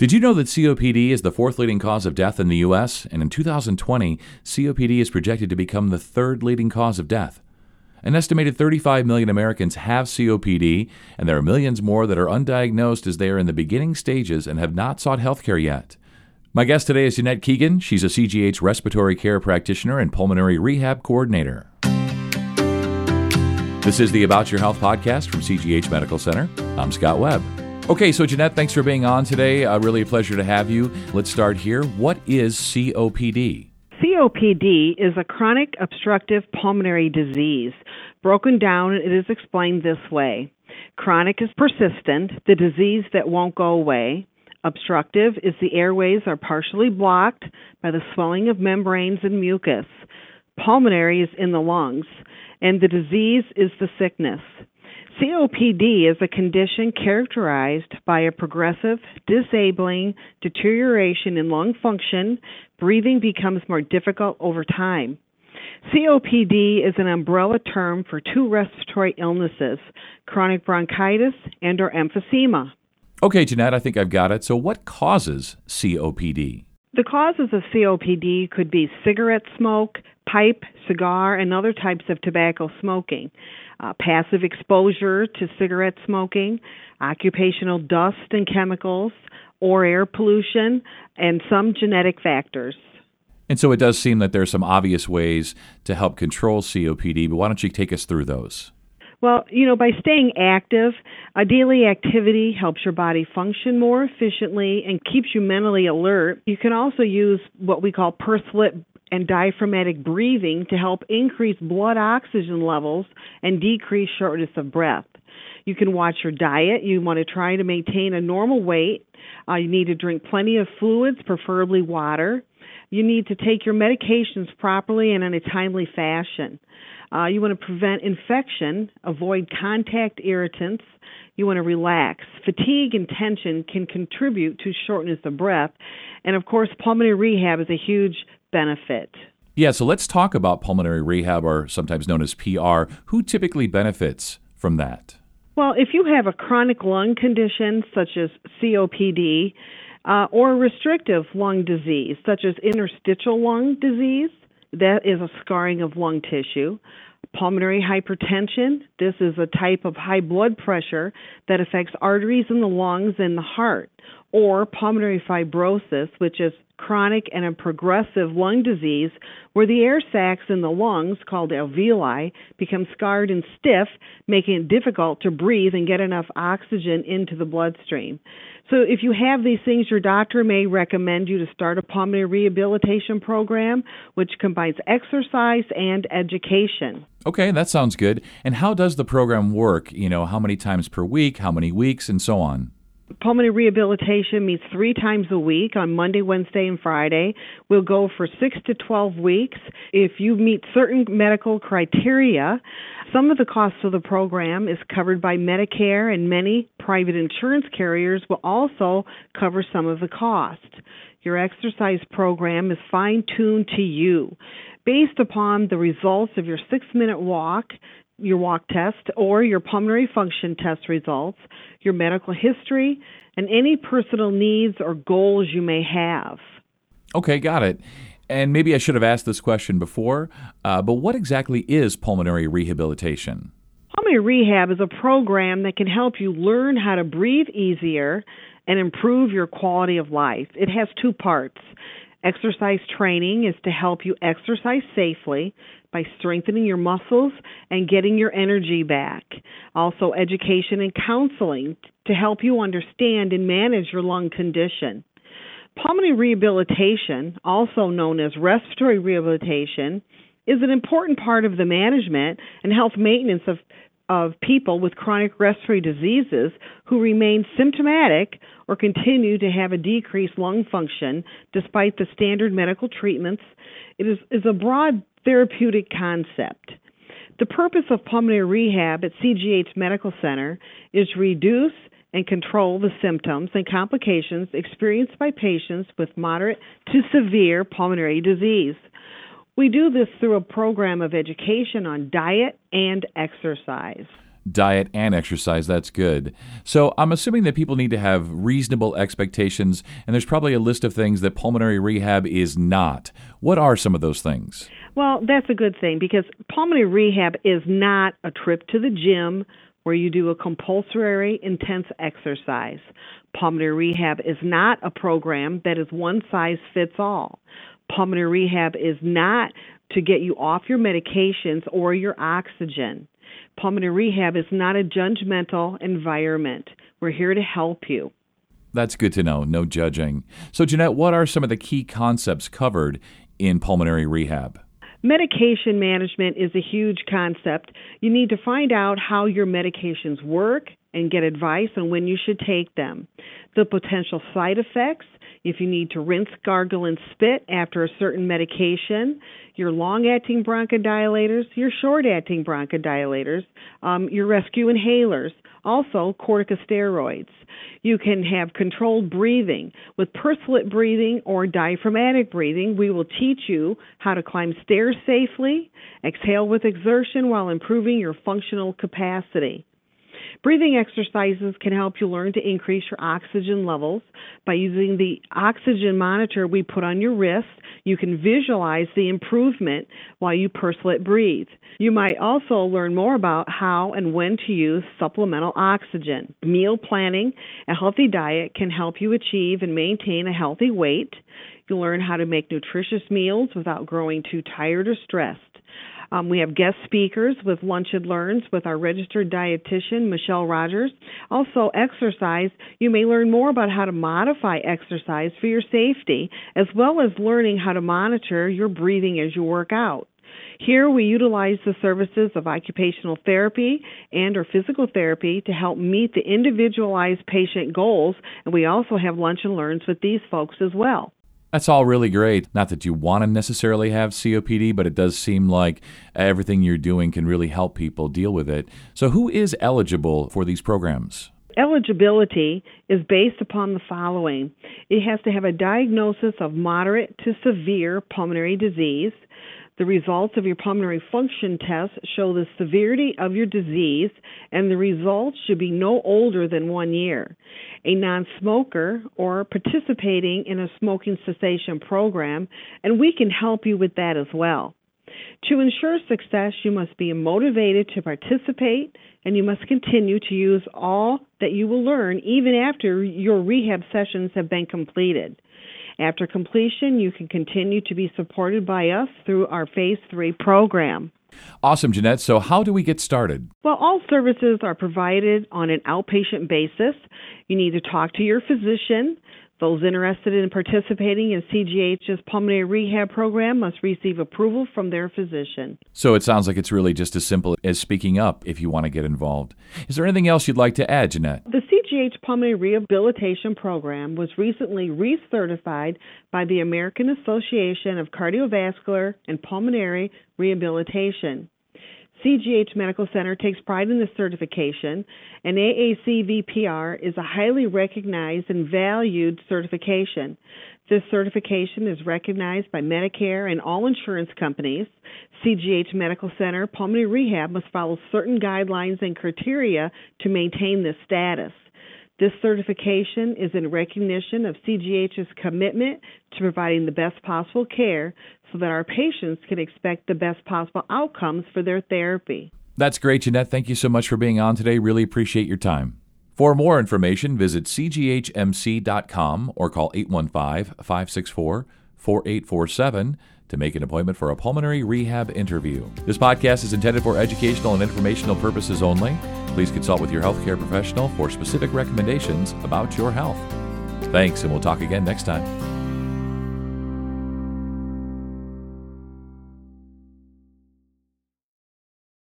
Did you know that COPD is the fourth leading cause of death in the U.S.? And in 2020, COPD is projected to become the third leading cause of death. An estimated 35 million Americans have COPD, and there are millions more that are undiagnosed as they are in the beginning stages and have not sought health care yet. My guest today is Jeanette Keegan. She's a CGH respiratory care practitioner and pulmonary rehab coordinator. This is the About Your Health podcast from CGH Medical Center. I'm Scott Webb. Okay, so Jeanette, thanks for being on today. Uh, really a pleasure to have you. Let's start here. What is COPD? COPD is a chronic obstructive pulmonary disease. Broken down, it is explained this way Chronic is persistent, the disease that won't go away. Obstructive is the airways are partially blocked by the swelling of membranes and mucus. Pulmonary is in the lungs, and the disease is the sickness. COPD is a condition characterized by a progressive, disabling deterioration in lung function. Breathing becomes more difficult over time. COPD is an umbrella term for two respiratory illnesses, chronic bronchitis and or emphysema. Okay, Jeanette, I think I've got it. So what causes COPD? The causes of COPD could be cigarette smoke, pipe, cigar, and other types of tobacco smoking uh, passive exposure to cigarette smoking, occupational dust and chemicals, or air pollution, and some genetic factors. And so it does seem that there are some obvious ways to help control COPD, but why don't you take us through those? Well, you know, by staying active, a daily activity helps your body function more efficiently and keeps you mentally alert. You can also use what we call pursed lip and diaphragmatic breathing to help increase blood oxygen levels and decrease shortness of breath. You can watch your diet. You want to try to maintain a normal weight. Uh, you need to drink plenty of fluids, preferably water. You need to take your medications properly and in a timely fashion. Uh, you want to prevent infection, avoid contact irritants. You want to relax. Fatigue and tension can contribute to shortness of breath. And of course, pulmonary rehab is a huge benefit. Yeah, so let's talk about pulmonary rehab, or sometimes known as PR. Who typically benefits from that? Well, if you have a chronic lung condition such as COPD, uh, or restrictive lung disease such as interstitial lung disease, that is a scarring of lung tissue. Pulmonary hypertension, this is a type of high blood pressure that affects arteries in the lungs and the heart. Or pulmonary fibrosis, which is chronic and a progressive lung disease where the air sacs in the lungs, called alveoli, become scarred and stiff, making it difficult to breathe and get enough oxygen into the bloodstream. So, if you have these things, your doctor may recommend you to start a pulmonary rehabilitation program, which combines exercise and education. Okay, that sounds good. And how does the program work? You know, how many times per week, how many weeks, and so on? Pulmonary rehabilitation meets three times a week on Monday, Wednesday, and Friday. We'll go for six to 12 weeks. If you meet certain medical criteria, some of the costs of the program is covered by Medicare, and many private insurance carriers will also cover some of the cost. Your exercise program is fine tuned to you based upon the results of your six minute walk your walk test or your pulmonary function test results, your medical history, and any personal needs or goals you may have. Okay, got it. And maybe I should have asked this question before, uh, but what exactly is pulmonary rehabilitation? Pulmonary rehab is a program that can help you learn how to breathe easier and improve your quality of life. It has two parts. Exercise training is to help you exercise safely by strengthening your muscles and getting your energy back. Also, education and counseling to help you understand and manage your lung condition. Pulmonary rehabilitation, also known as respiratory rehabilitation, is an important part of the management and health maintenance of of people with chronic respiratory diseases who remain symptomatic or continue to have a decreased lung function despite the standard medical treatments. It is, is a broad therapeutic concept. The purpose of pulmonary rehab at CGH Medical Center is to reduce and control the symptoms and complications experienced by patients with moderate to severe pulmonary disease. We do this through a program of education on diet and exercise. diet and exercise. That's good. So I'm assuming that people need to have reasonable expectations, and there's probably a list of things that pulmonary rehab is not. What are some of those things? Well, that's a good thing because pulmonary rehab is not a trip to the gym where you do a compulsory intense exercise. Pulmonary rehab is not a program that is one size fits all. Pulmonary rehab is not to get you off your medications or your oxygen. Pulmonary rehab is not a judgmental environment. We're here to help you. That's good to know. No judging. So, Jeanette, what are some of the key concepts covered in pulmonary rehab? Medication management is a huge concept. You need to find out how your medications work and get advice on when you should take them. The potential side effects, if you need to rinse, gargle, and spit after a certain medication, your long acting bronchodilators, your short acting bronchodilators, um, your rescue inhalers, also corticosteroids. You can have controlled breathing. With lip breathing or diaphragmatic breathing, we will teach you how to climb stairs safely, exhale with exertion while improving your functional capacity. Breathing exercises can help you learn to increase your oxygen levels by using the oxygen monitor we put on your wrist. You can visualize the improvement while you lip breathe. You might also learn more about how and when to use supplemental oxygen. Meal planning, a healthy diet can help you achieve and maintain a healthy weight. You'll learn how to make nutritious meals without growing too tired or stressed. Um, we have guest speakers with Lunch and Learns with our registered dietitian, Michelle Rogers. Also, exercise. You may learn more about how to modify exercise for your safety, as well as learning how to monitor your breathing as you work out. Here we utilize the services of occupational therapy and or physical therapy to help meet the individualized patient goals and we also have lunch and learns with these folks as well. That's all really great. Not that you want to necessarily have COPD, but it does seem like everything you're doing can really help people deal with it. So, who is eligible for these programs? Eligibility is based upon the following it has to have a diagnosis of moderate to severe pulmonary disease. The results of your pulmonary function test show the severity of your disease, and the results should be no older than one year. A non smoker or participating in a smoking cessation program, and we can help you with that as well. To ensure success, you must be motivated to participate and you must continue to use all that you will learn even after your rehab sessions have been completed. After completion, you can continue to be supported by us through our Phase 3 program. Awesome, Jeanette. So, how do we get started? Well, all services are provided on an outpatient basis. You need to talk to your physician. Those interested in participating in CGH's pulmonary rehab program must receive approval from their physician. So it sounds like it's really just as simple as speaking up if you want to get involved. Is there anything else you'd like to add, Jeanette? The CGH Pulmonary Rehabilitation Program was recently recertified by the American Association of Cardiovascular and Pulmonary Rehabilitation. CGH Medical Center takes pride in this certification, and AACVPR is a highly recognized and valued certification. This certification is recognized by Medicare and all insurance companies. CGH Medical Center Pulmonary Rehab must follow certain guidelines and criteria to maintain this status. This certification is in recognition of CGH's commitment to providing the best possible care so that our patients can expect the best possible outcomes for their therapy. That's great, Jeanette. Thank you so much for being on today. Really appreciate your time. For more information, visit cghmc.com or call 815 564 4847 to make an appointment for a pulmonary rehab interview. This podcast is intended for educational and informational purposes only. Please consult with your healthcare professional for specific recommendations about your health. Thanks, and we'll talk again next time.